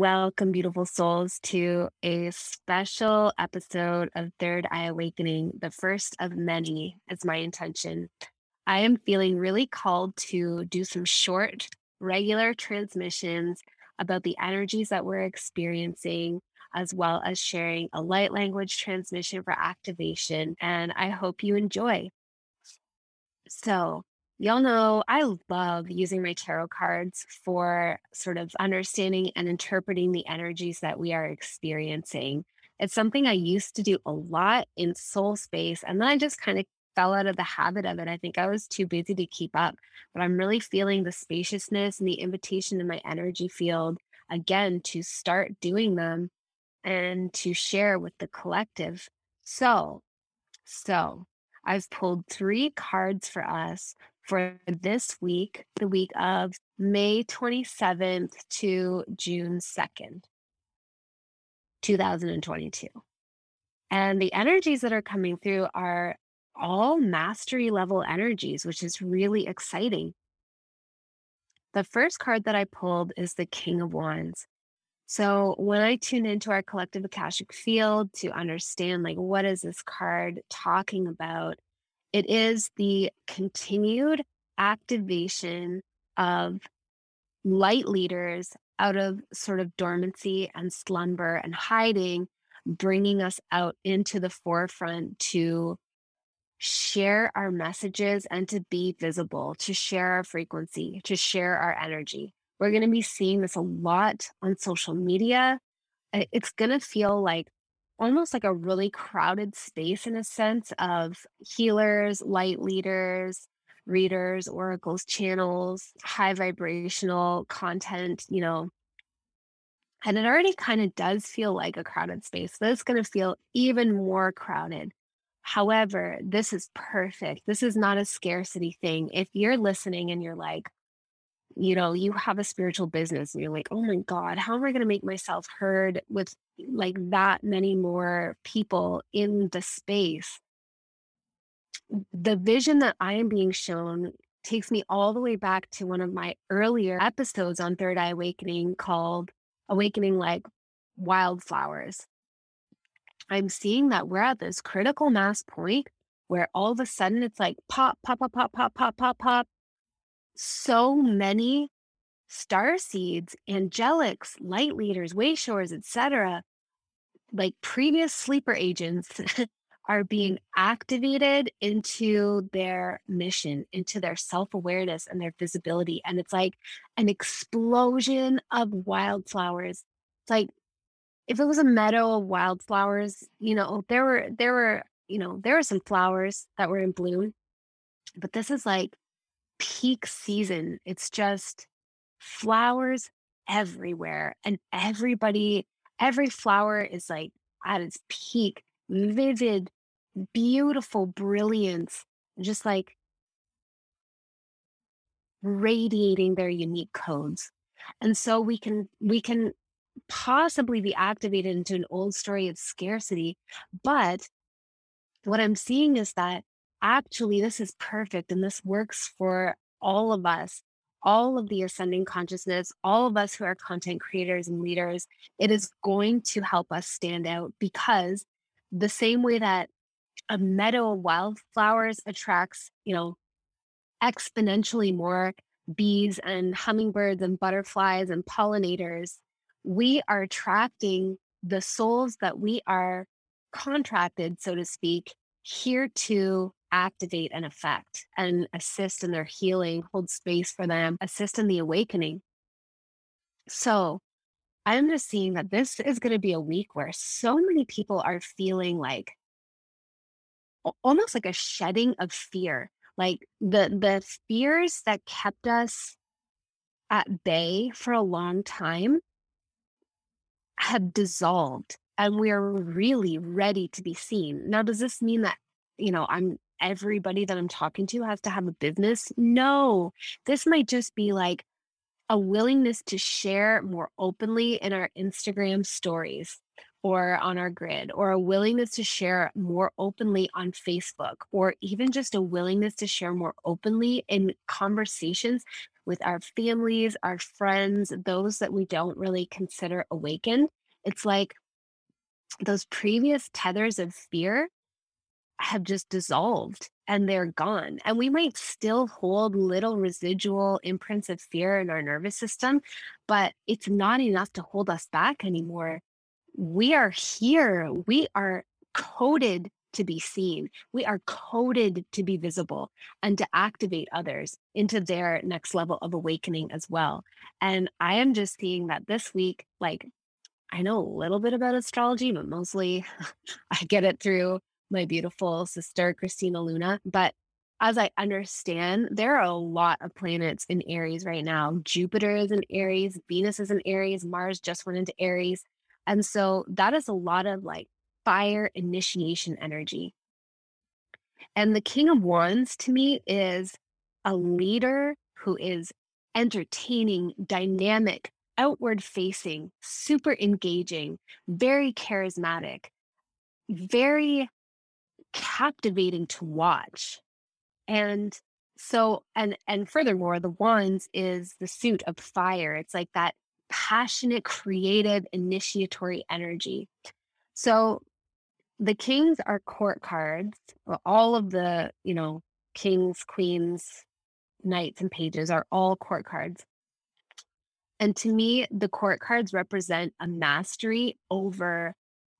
Welcome, beautiful souls, to a special episode of Third Eye Awakening, the first of many, is my intention. I am feeling really called to do some short, regular transmissions about the energies that we're experiencing, as well as sharing a light language transmission for activation. And I hope you enjoy. So, y'all know I love using my tarot cards for sort of understanding and interpreting the energies that we are experiencing. It's something I used to do a lot in soul space, and then I just kind of fell out of the habit of it. I think I was too busy to keep up, but I'm really feeling the spaciousness and the invitation in my energy field again to start doing them and to share with the collective. So, so I've pulled three cards for us for this week, the week of May 27th to June 2nd, 2022. And the energies that are coming through are all mastery level energies, which is really exciting. The first card that I pulled is the King of Wands. So when I tune into our collective Akashic field to understand like what is this card talking about, it is the continued activation of light leaders out of sort of dormancy and slumber and hiding, bringing us out into the forefront to share our messages and to be visible, to share our frequency, to share our energy. We're going to be seeing this a lot on social media. It's going to feel like almost like a really crowded space in a sense of healers, light leaders, readers, oracles, channels, high vibrational content, you know. And it already kind of does feel like a crowded space. But it's going to feel even more crowded. However, this is perfect. This is not a scarcity thing. If you're listening and you're like, you know, you have a spiritual business and you're like, oh my God, how am I going to make myself heard with like that many more people in the space? The vision that I am being shown takes me all the way back to one of my earlier episodes on Third Eye Awakening called Awakening Like Wildflowers. I'm seeing that we're at this critical mass point where all of a sudden it's like pop, pop, pop, pop, pop, pop, pop, pop so many star seeds, angelics, light leaders, wayshowers, etc., like previous sleeper agents are being activated into their mission, into their self-awareness and their visibility. And it's like an explosion of wildflowers. It's like if it was a meadow of wildflowers, you know, there were there were, you know, there were some flowers that were in bloom, but this is like peak season. It's just flowers everywhere. And everybody, every flower is like at its peak, vivid, beautiful brilliance, just like radiating their unique codes. And so we can we can possibly be activated into an old story of scarcity. But what I'm seeing is that actually this is perfect and this works for all of us all of the ascending consciousness, all of us who are content creators and leaders, it is going to help us stand out because the same way that a meadow of wildflowers attracts, you know, exponentially more bees and hummingbirds and butterflies and pollinators, we are attracting the souls that we are contracted, so to speak, here to activate and affect and assist in their healing, hold space for them, assist in the awakening. So I'm just seeing that this is going to be a week where so many people are feeling like almost like a shedding of fear. Like the the fears that kept us at bay for a long time have dissolved and we are really ready to be seen. Now, does this mean that, you know, I'm everybody that I'm talking to has to have a business? No, this might just be like a willingness to share more openly in our Instagram stories or on our grid, or a willingness to share more openly on Facebook, or even just a willingness to share more openly in conversations with our families, our friends, those that we don't really consider awakened. It's like those previous tethers of fear have just dissolved and they're gone. And we might still hold little residual imprints of fear in our nervous system, but it's not enough to hold us back anymore. We are here. We are coded to be seen. We are coded to be visible and to activate others into their next level of awakening as well. And I am just seeing that this week, like, I know a little bit about astrology, but mostly I get it through my beautiful sister, Christina Luna. But as I understand, there are a lot of planets in Aries right now. Jupiter is in Aries, Venus is in Aries, Mars just went into Aries. And so that is a lot of like fire initiation energy. And the King of Wands to me is a leader who is entertaining, dynamic, outward facing, super engaging, very charismatic, very captivating to watch. And so and and furthermore the wands is the suit of fire. It's like that passionate, creative, initiatory energy. So the kings are court cards. All of the, you know, kings, queens, knights, and pages are all court cards. And to me, the court cards represent a mastery over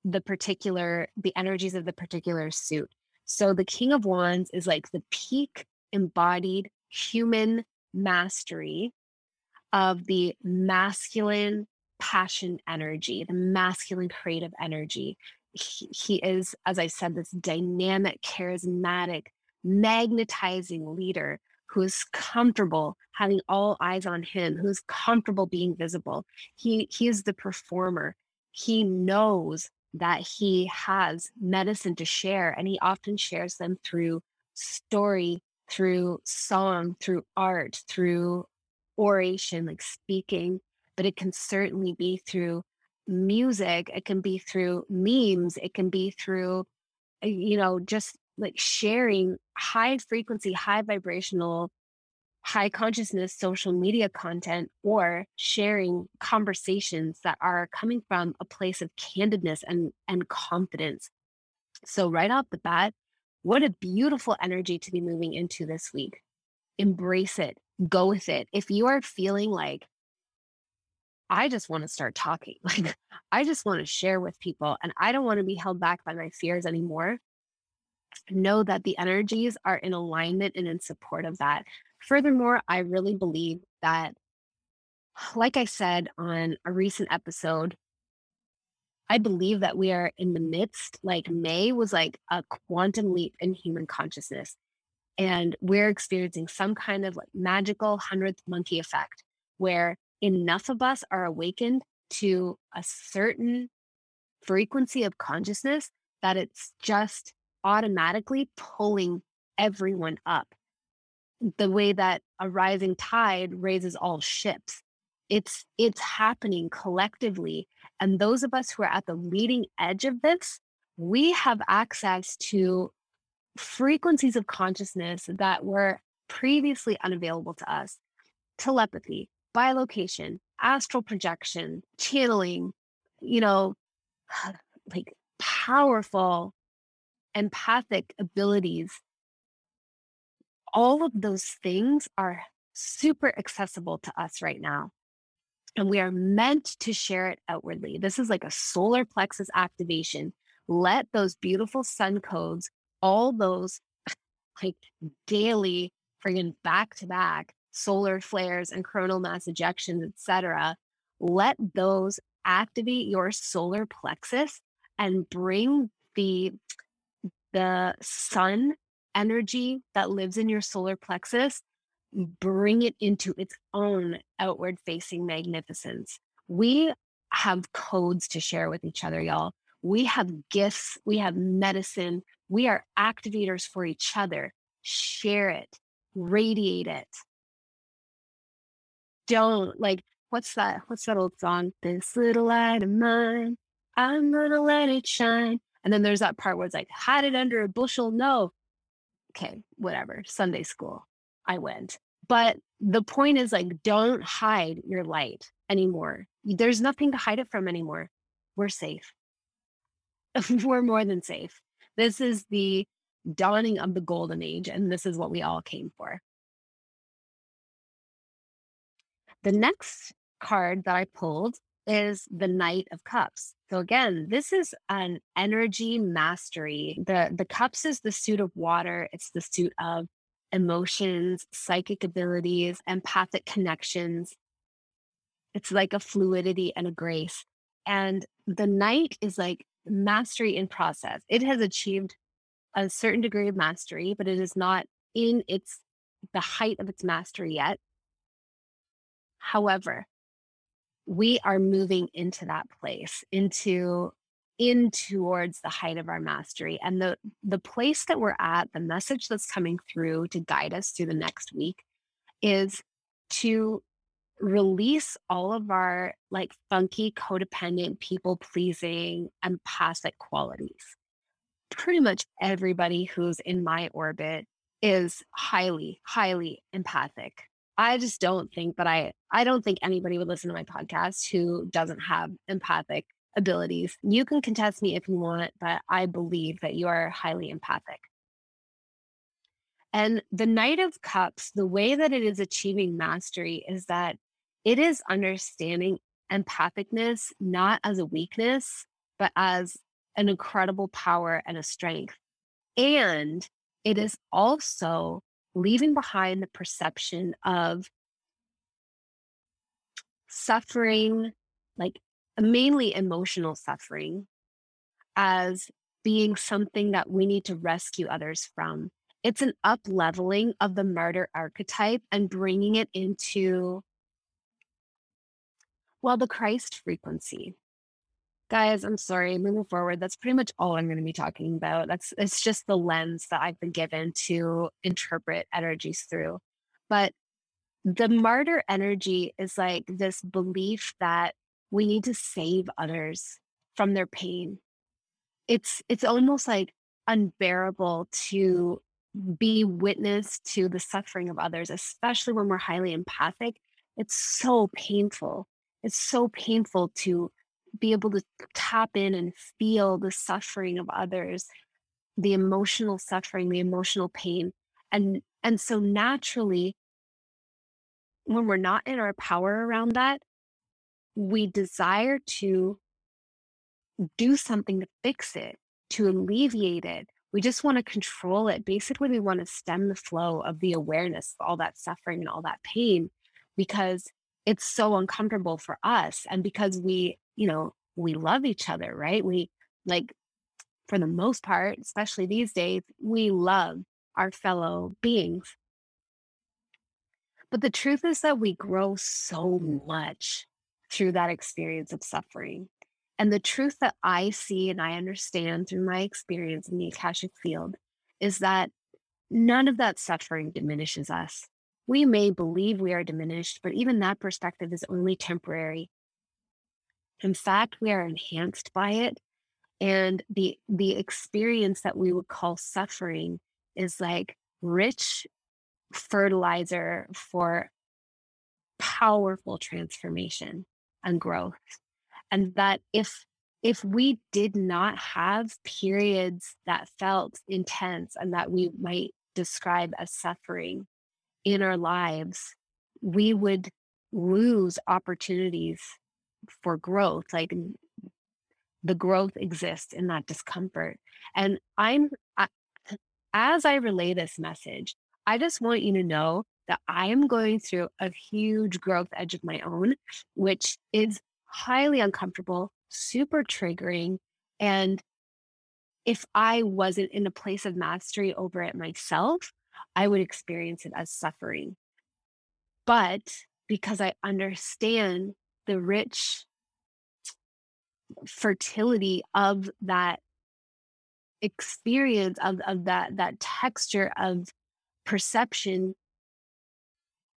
the particular, the energies of the particular suit. So the King of Wands is like the peak embodied human mastery of the masculine passion energy, the masculine creative energy. He, he is, as I said, this dynamic, charismatic, magnetizing leader who is comfortable having all eyes on him, who's comfortable being visible. He he is the performer. He knows that he has medicine to share and he often shares them through story, through song, through art, through oration, like speaking, but it can certainly be through music, it can be through memes, it can be through uh, you know just like sharing high frequency, high vibrational, high consciousness social media content or sharing conversations that are coming from a place of candidness and, and confidence. So, right off the bat, what a beautiful energy to be moving into this week. Embrace it, go with it. If you are feeling like, I just want to start talking, like, I just want to share with people and I don't want to be held back by my fears anymore know that the energies are in alignment and in support of that. Furthermore, I really believe that, like I said on a recent episode, I believe that we are in the midst, like May was like a quantum leap in human consciousness. And we're experiencing some kind of like magical hundredth monkey effect where enough of us are awakened to a certain frequency of consciousness that it's just automatically pulling everyone up the way that a rising tide raises all ships. It's it's happening collectively and those of us who are at the leading edge of this we have access to frequencies of consciousness that were previously unavailable to us. Telepathy bilocation astral projection channeling you know like powerful empathic abilities, all of those things are super accessible to us right now. And we are meant to share it outwardly. This is like a solar plexus activation. Let those beautiful sun codes, all those like daily, friggin' back to back solar flares and coronal mass ejections, etc., let those activate your solar plexus and bring the the sun energy that lives in your solar plexus, bring it into its own outward facing magnificence. We have codes to share with each other, y'all. We have gifts, we have medicine, we are activators for each other. Share it, radiate it. Don't like, what's that? What's that old song? This little light of mine, I'm gonna let it shine. And then there's that part where it's like, hide it under a bushel. No. Okay, whatever. Sunday school. I went. But the point is like, don't hide your light anymore. There's nothing to hide it from anymore. We're safe. We're more than safe. This is the dawning of the golden age, and this is what we all came for. The next card that I pulled is the Knight of Cups. So again, this is an energy mastery. The the cups is the suit of water. It's the suit of emotions, psychic abilities, empathic connections. It's like a fluidity and a grace. And the Knight is like mastery in process. It has achieved a certain degree of mastery, but it is not in its the height of its mastery yet. However, we are moving into that place, into in towards the height of our mastery. And the the place that we're at, the message that's coming through to guide us through the next week is to release all of our like funky, codependent, people pleasing, empathic qualities. Pretty much everybody who's in my orbit is highly, highly empathic. I just don't think that I, I don't think anybody would listen to my podcast who doesn't have empathic abilities. You can contest me if you want, but I believe that you are highly empathic. And the Knight of Cups, the way that it is achieving mastery is that it is understanding empathicness not as a weakness, but as an incredible power and a strength. And it is also leaving behind the perception of suffering, like mainly emotional suffering, as being something that we need to rescue others from. It's an up leveling of the martyr archetype and bringing it into well, the Christ frequency. Guys, I'm sorry, moving forward, that's pretty much all I'm going to be talking about. That's it's just the lens that I've been given to interpret energies through. But the martyr energy is like this belief that we need to save others from their pain. It's it's almost like unbearable to be witness to the suffering of others, especially when we're highly empathic. It's so painful it's so painful to be able to tap in and feel the suffering of others the emotional suffering the emotional pain. And and so naturally when we're not in our power around that we desire to do something to fix it to alleviate it. We just want to control it. Basically we want to stem the flow of the awareness of all that suffering and all that pain because it's so uncomfortable for us and because we you know we love each other right? We like for the most part especially these days we love our fellow beings. But the truth is that we grow so mm. much through that experience of suffering. And the truth that i see and i understand through my experience in the akashic field is that none of that suffering diminishes us. We may believe we are diminished, but even that perspective is only temporary. In fact, we are enhanced by it. And the the experience that we would call suffering is like rich fertilizer for powerful transformation and growth. And that if if we did not have periods that felt intense and that we might describe as suffering, in our lives, we would lose opportunities for growth. Like the growth exists in that discomfort. And I'm, I, as I relay this message, I just want you to know that I am going through a huge growth edge of my own, which is highly uncomfortable, super triggering. And if I wasn't in a place of mastery over it myself, I would experience it as suffering. But because I understand the rich fertility of that experience of, of that that texture of perception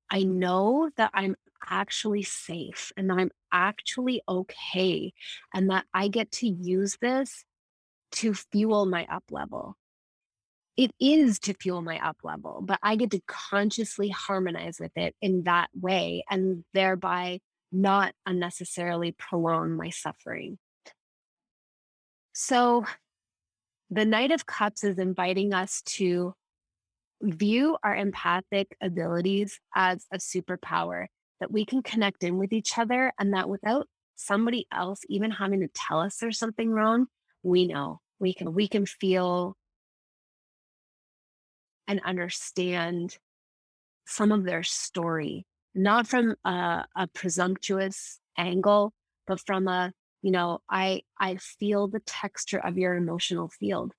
i know that i'm actually safe and i'm actually okay and that i get to use this to fuel my up level. It is to fuel my up level but i get to consciously harmonize with it in that way and thereby not unnecessarily prolong my suffering so the Knight of Cups is inviting us to view our empathic abilities as a superpower that we can connect in with each other and that without somebody else even having to tell us there's something wrong, we know. We can we can feel and understand some of their story, not from a, a presumptuous angle, but from a you know i i feel the texture of your emotional field.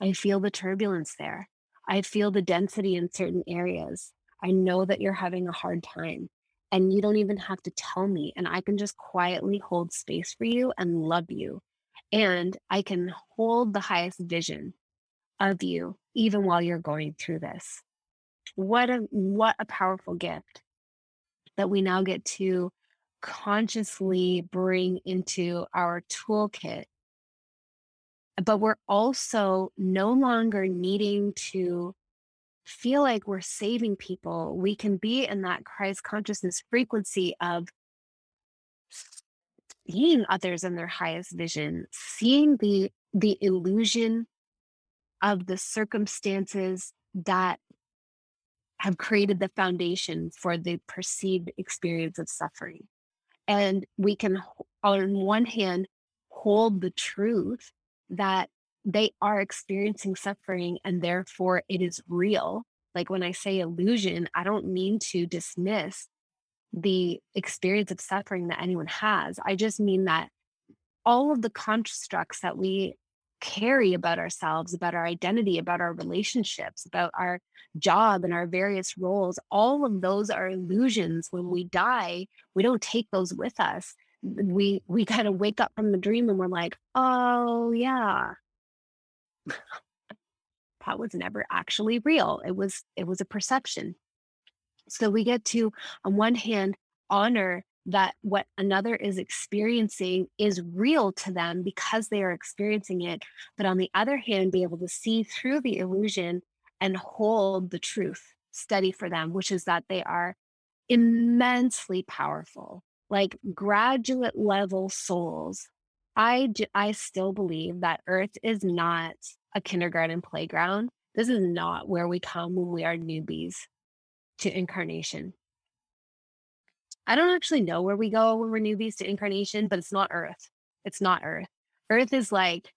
I feel the turbulence there. I feel the density in certain areas. I know that you're having a hard time and you don't even have to tell me and i can just quietly hold space for you and love you and i can hold the highest vision of you even while you're going through this what a what a powerful gift that we now get to consciously bring into our toolkit. But we're also no longer needing to feel like we're saving people. We can be in that Christ consciousness frequency of seeing others in their highest vision, seeing the the illusion of the circumstances that have created the foundation for the perceived experience of suffering. And we can, on one hand, hold the truth that they are experiencing suffering and therefore it is real. Like when I say illusion, I don't mean to dismiss the experience of suffering that anyone has. I just mean that all of the constructs that we carry about ourselves, about our identity, about our relationships, about our job and our various roles, all of those are illusions. When we die, we don't take those with us. We we kind of wake up from the dream and we're like, oh yeah. that was never actually real. It was it was a perception. So we get to, on one hand, honor that what another is experiencing is real to them because they are experiencing it. But on the other hand, be able to see through the illusion and hold the truth steady for them, which is that they are immensely powerful, like graduate level souls. I, I still believe that Earth is not a kindergarten playground. This is not where we come when we are newbies to incarnation. I don't actually know where we go when we're newbies to incarnation, but it's not Earth. It's not Earth. Earth is like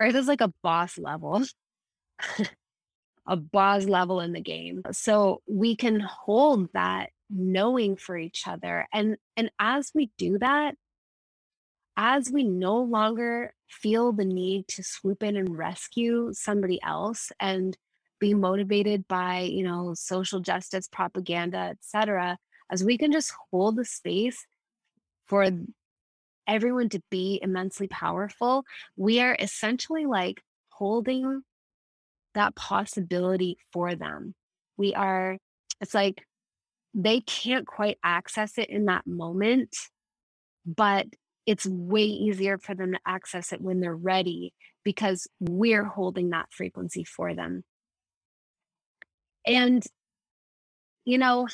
Earth is like a boss level. a boss level in the game. So we can hold that knowing for each other. And and as we do that, as we no longer feel the need to swoop in and rescue somebody else and be motivated by, you know, social justice propaganda, etc as we can just hold the space for everyone to be immensely powerful, we are essentially like holding that possibility for them. We are, it's like they can't quite access it in that moment, but it's way easier for them to access it when they're ready because we're holding that frequency for them. And, you know,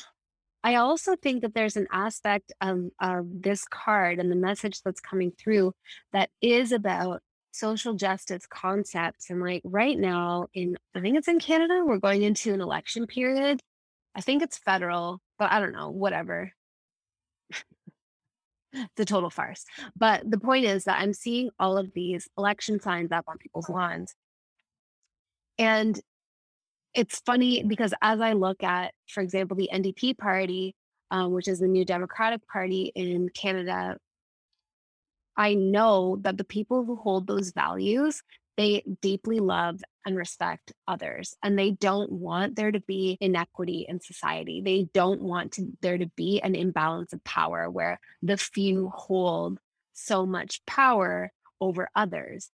I also think that there's an aspect of, of this card and the message that's coming through that is about social justice concepts. And like right now, in I think it's in Canada, we're going into an election period. I think it's federal, but I don't know, whatever. it's a total farce. But the point is that I'm seeing all of these election signs up on people's lawns. And it's funny because as I look at, for example, the NDP party, um, which is the New Democratic Party in Canada, I know that the people who hold those values, they deeply love and respect others and they don't want there to be inequity in society. They don't want to, there to be an imbalance of power where the few hold so much power over others.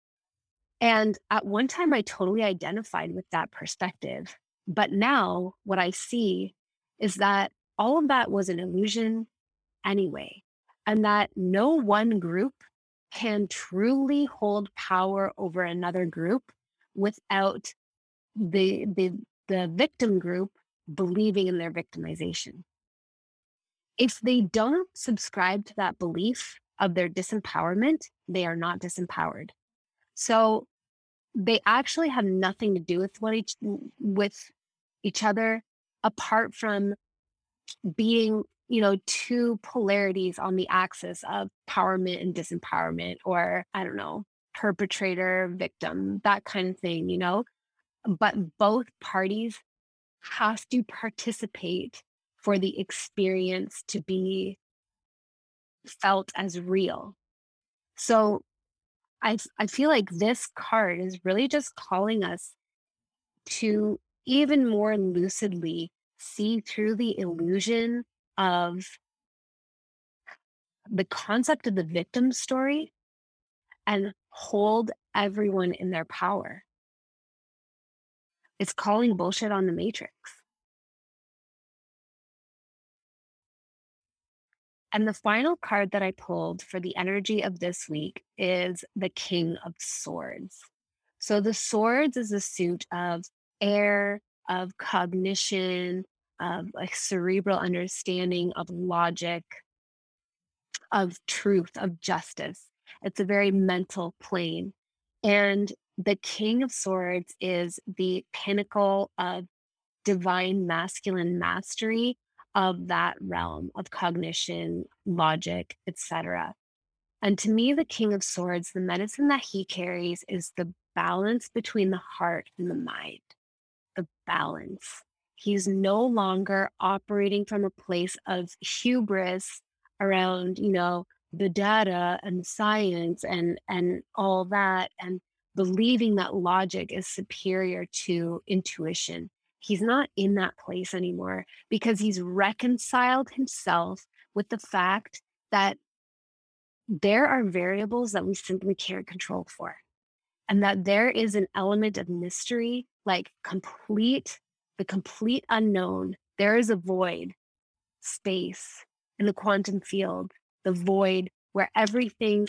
And at one time, I totally identified with that perspective. But now, what I see is that all of that was an illusion anyway, and that no one group can truly hold power over another group without the, the, the victim group believing in their victimization. If they don't subscribe to that belief of their disempowerment, they are not disempowered. So they actually have nothing to do with what each with each other apart from being you know two polarities on the axis of empowerment and disempowerment or i don't know perpetrator victim that kind of thing you know? But both parties have to participate for the experience to be felt as real. So I I feel like this card is really just calling us to even more lucidly see through the illusion of the concept of the victim story and hold everyone in their power. It's calling bullshit on the matrix. And the final card that I pulled for the energy of this week is the King of Swords. So the swords is a suit of air, of cognition, of like cerebral understanding, of logic, of truth, of justice. It's a very mental plane. And the King of Swords is the pinnacle of divine masculine mastery of that realm of cognition, logic, etc. And to me, the King of Swords, the medicine that he carries is the balance between the heart and the mind, the balance. He's no longer operating from a place of hubris around, you know, the data and science and and all that and believing that logic is superior to intuition He's not in that place anymore because he's reconciled himself with the fact that there are variables that we simply can't control for. And that there is an element of mystery, like complete, the complete unknown. There is a void space in the quantum field, the void where everything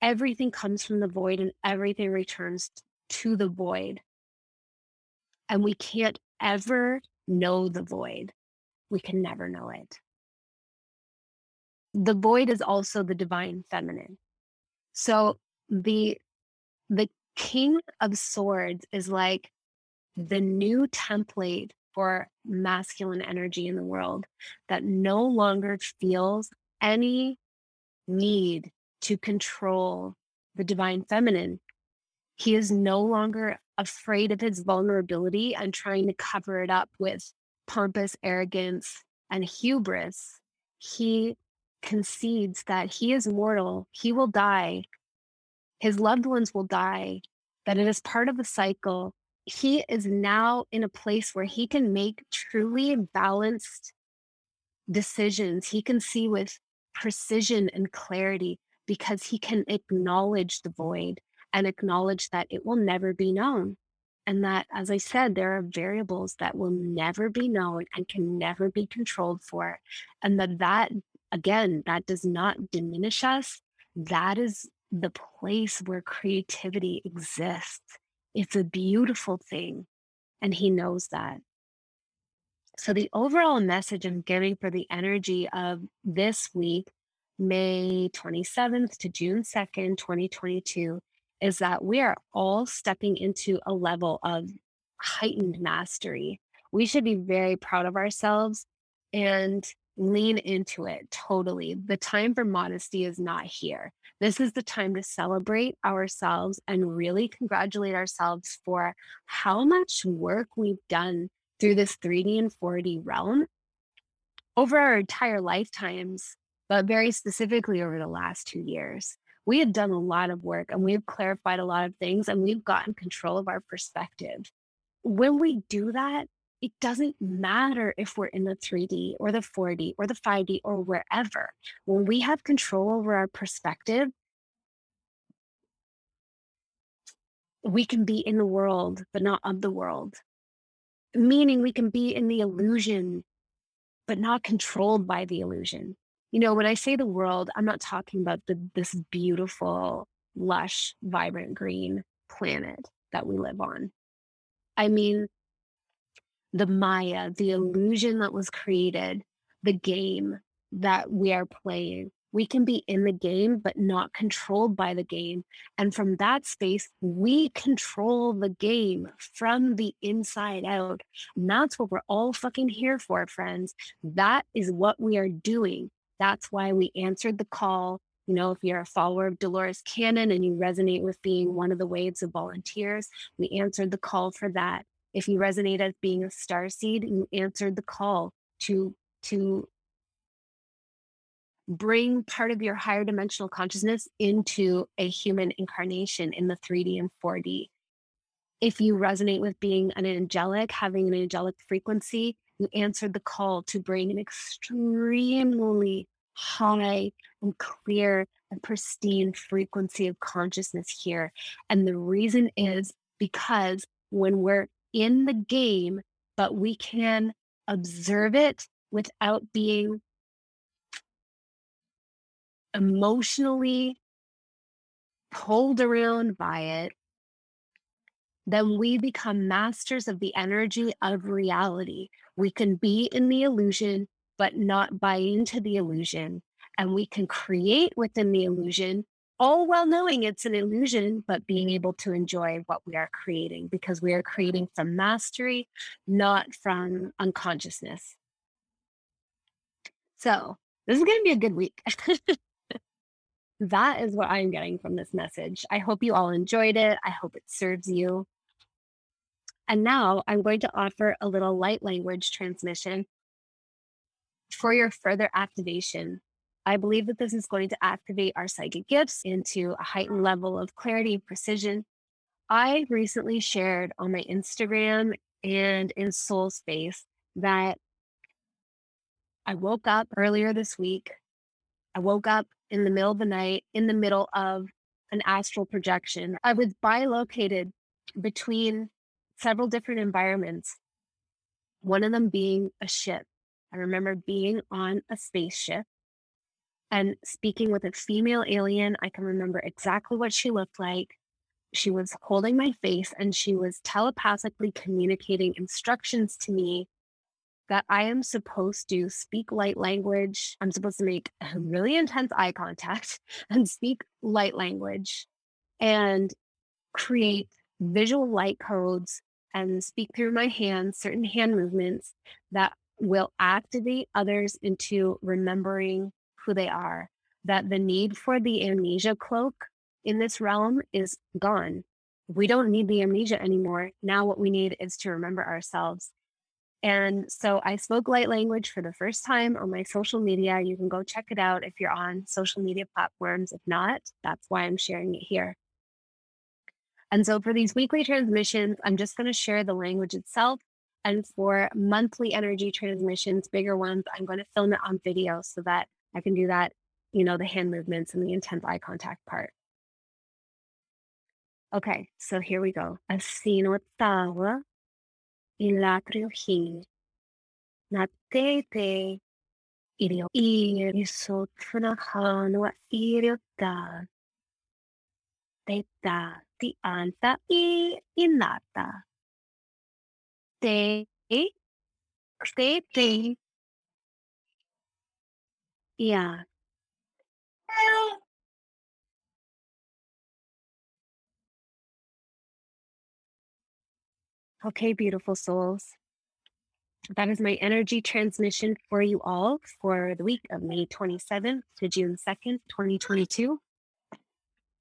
everything comes from the void and everything returns to the void and we can't ever know the void. We can never know it. The void is also the divine feminine. So the the king of swords is like the new template for masculine energy in the world that no longer feels any need to control the divine feminine. He is no longer afraid of his vulnerability and trying to cover it up with pompous arrogance and hubris, he concedes that he is mortal, he will die, his loved ones will die, that it is part of the cycle. He is now in a place where he can make truly balanced decisions. He can see with precision and clarity because he can acknowledge the void and acknowledge that it will never be known. And that, as I said, there are variables that will never be known and can never be controlled for. And that, that again, that does not diminish us. That is the place where creativity exists. It's a beautiful thing. And he knows that. So, the overall message I'm giving for the energy of this week, May 27th to June 2nd, 2022, is that we are all stepping into a level of heightened mastery. We should be very proud of ourselves and lean into it totally. The time for modesty is not here. This is the time to celebrate ourselves and really congratulate ourselves for how much work we've done through this 3D and 4D realm over our entire lifetimes, but very specifically over the last two years we had done a lot of work and we've clarified a lot of things and we've gotten control of our perspective. When we do that, it doesn't matter if we're in the 3D or the 4D or the 5D or wherever. When we have control over our perspective, we can be in the world, but not of the world. Meaning we can be in the illusion, but not controlled by the illusion. You know, when I say the world, I'm not talking about the, this beautiful, lush, vibrant green planet that we live on. I mean, the Maya, the illusion that was created, the game that we are playing. We can be in the game, but not controlled by the game. And from that space, we control the game from the inside out. And that's what we're all fucking here for, friends. That is what we are doing. That's why we answered the call. You know, if you're a follower of Dolores Cannon and you resonate with being one of the waves of volunteers, we answered the call for that if you resonate as being a star seed, you answered the call to to bring part of your higher dimensional consciousness into a human incarnation in the 3D and 4D. If you resonate with being an angelic, having an angelic frequency, you answered the call to bring an extremely high and clear and pristine frequency of consciousness here. And the reason is because when we're in the game, but we can observe it without being emotionally pulled around by it, then we become masters of the energy of reality. We can be in the illusion, but not buy into the illusion. And we can create within the illusion all while knowing it's an illusion, but being able to enjoy what we are creating because we are creating from mastery, not from unconsciousness. So, this is going to be a good week. that is what I'm getting from this message. I hope you all enjoyed it. I hope it serves you. And now I'm going to offer a little light language transmission for your further activation I believe that this is going to activate our psychic gifts into a heightened level of clarity and precision. I recently shared on my Instagram and in Soul Space that I woke up earlier this week. I woke up in the middle of the night, in the middle of an astral projection. I was bilocated between several different environments, one of them being a ship. I remember being on a spaceship and speaking with a female alien. I can remember exactly what she looked like. She was holding my face and she was telepathically communicating instructions to me that I am supposed to speak light language. I'm supposed to make really intense eye contact and speak light language and create visual light codes and speak through my hands, certain hand movements that will activate others into remembering who they are, that the need for the amnesia cloak in this realm is gone. We don't need the amnesia anymore. Now, what we need is to remember ourselves. And so I spoke light language for the first time on my social media. You can go check it out if you're on social media platforms. If not, that's why I'm sharing it here. And so for these weekly transmissions, I'm just going to share the language itself. And for monthly energy transmissions, bigger ones, I'm going to film it on video so that I can do that, you know, the hand movements and the intense eye contact part. Okay, so here we go. Asino tawa ilatrio hi na tete irio iriso tfunahanwa irio ta teta ti anta i inata te te te yeah. Okay, beautiful souls. That is my energy transmission for you all for the week of May 27th to June 2nd, 2022.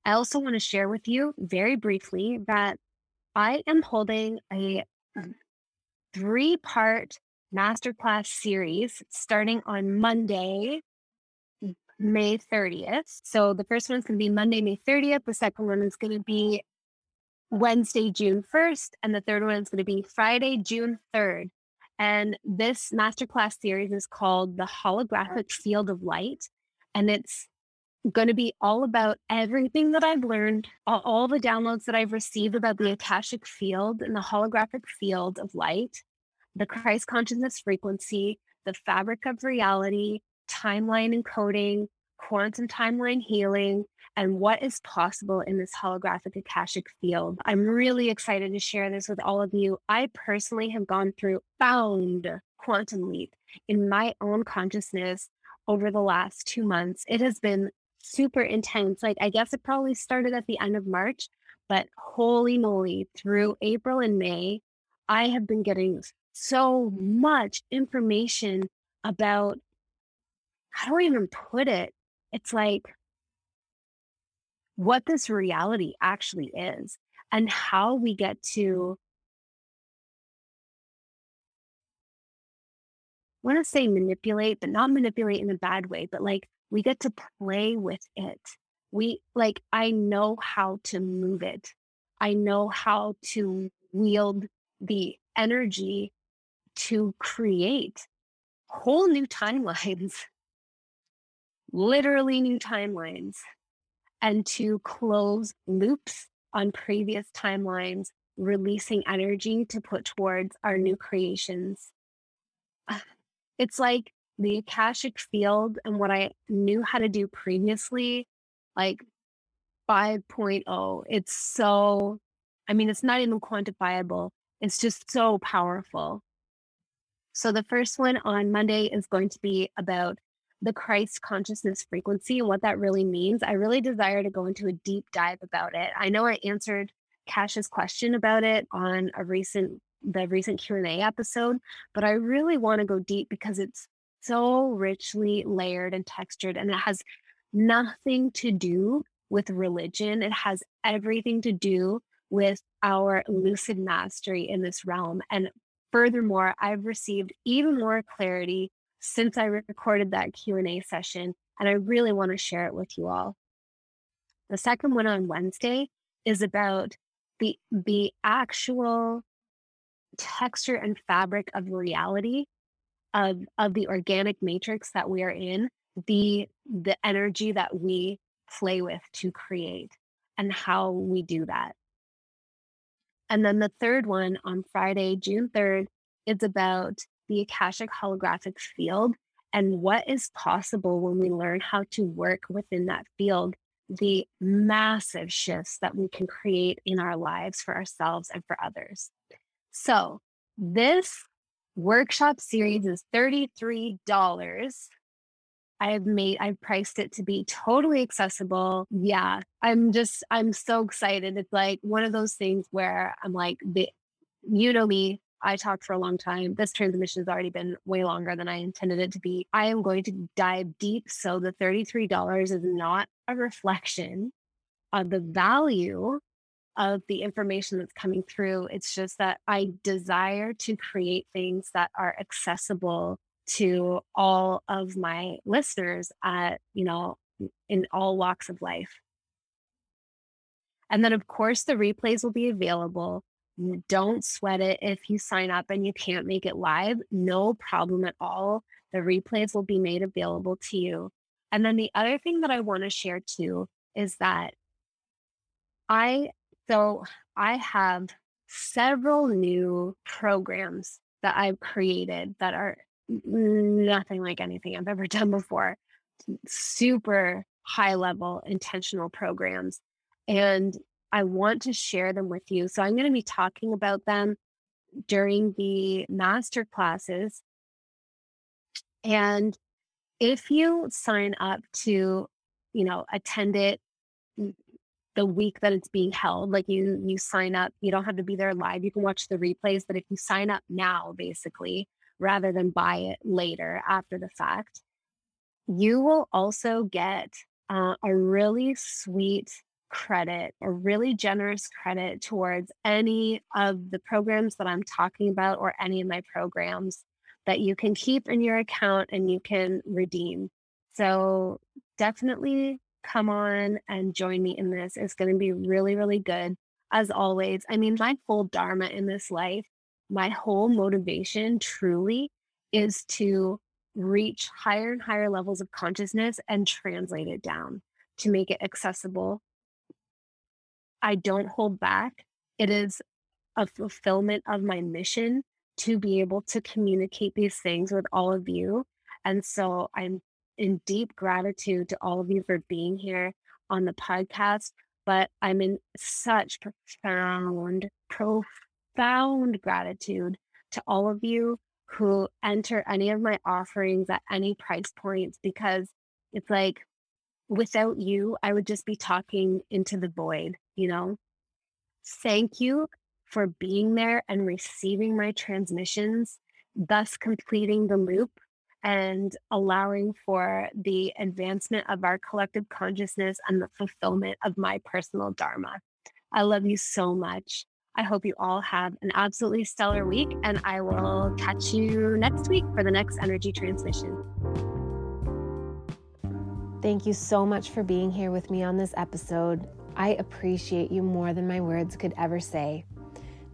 I also want to share with you very briefly that I am holding a three part masterclass series starting on Monday, May 30th. So the first one's going to be Monday, May 30th. The second one is going to be Wednesday, June 1st. And the third one is going to be Friday, June 3rd. And this masterclass series is called The Holographic Field of Light. And it's going to be all about everything that I've learned, all, all, the downloads that I've received about the Akashic field and the holographic field of light, the Christ consciousness frequency, the fabric of reality, timeline encoding, quantum timeline healing, and what is possible in this holographic Akashic field. I'm really excited to share this with all of you. I personally have gone through found quantum leap in my own consciousness over the last two months. It has been super intense. Like, I guess it probably started at the end of March, but holy moly, through April and May, I have been getting so much information about how do I even put it? It's like what this reality actually is and how we get to I want to say manipulate, but not manipulate in a bad way, but like we get to play with it. We like, I know how to move it. I know how to wield the energy to create whole new timelines, literally new timelines, and to close loops on previous timelines, releasing energy to put towards our new creations. It's like the Akashic field and what I knew how to do previously, like 5.0, it's so, I mean, it's not even quantifiable. It's just so powerful. So the first one on Monday is going to be about the Christ consciousness frequency and what that really means. I really desire to go into a deep dive about it. I know I answered Cash's question about it on a recent the recent Q&A episode, but I really want to go deep because it's so richly layered and textured and it has nothing to do with religion. It has everything to do with our lucid mastery in this realm. And furthermore, I've received even more clarity since I recorded that Q&A session and I really want to share it with you all. The second one on Wednesday is about the the actual texture and fabric of reality of of the organic matrix that we are in the the energy that we play with to create and how we do that. And then the third one on friday june 3rd is about the akashic holographic field and what is possible when we learn how to work within that field the massive shifts that we can create in our lives for ourselves and for others. So this workshop series is $33. I've made, I've priced it to be totally accessible. Yeah, I'm just, I'm so excited. It's like one of those things where I'm like, the, you know me, I talked for a long time. This transmission has already been way longer than I intended it to be. I am going to dive deep. So the $33 is not a reflection of the value of the information that's coming through. It's just that I desire to create things that are accessible to all of my listeners at, you know, in all walks of life. And then, of course, the replays will be available. Don't sweat it if you sign up and you can't make it live. No problem at all. The replays will be made available to you. And then the other thing that I want to share too is that I so I have several new programs that I've created that are nothing like anything I've ever done before. Super high level intentional programs. And I want to share them with you. So I'm going to be talking about them during the master classes. And if you sign up to, you know, attend it the week that it's being held like you you sign up you don't have to be there live you can watch the replays but if you sign up now basically rather than buy it later after the fact you will also get uh, a really sweet credit a really generous credit towards any of the programs that i'm talking about or any of my programs that you can keep in your account and you can redeem. So definitely come on and join me in this. It's going to be really, really good. As always, I mean, my full dharma in this life, my whole motivation truly is to reach higher and higher levels of consciousness and translate it down to make it accessible. I don't hold back. It is a fulfillment of my mission to be able to communicate these things with all of you. And so I'm in deep gratitude to all of you for being here on the podcast, but I'm in such profound, profound gratitude to all of you who enter any of my offerings at any price points because it's like without you, I would just be talking into the void, you know? Thank you for being there and receiving my transmissions, thus completing the loop and allowing for the advancement of our collective consciousness and the fulfillment of my personal dharma. I love you so much. I hope you all have an absolutely stellar week, and I will catch you next week for the next energy transmission. Thank you so much for being here with me on this episode. I appreciate you more than my words could ever say.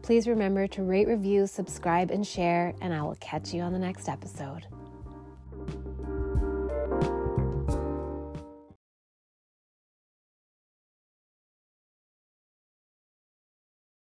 Please remember to rate, review, subscribe, and share, and I will catch you on the next episode.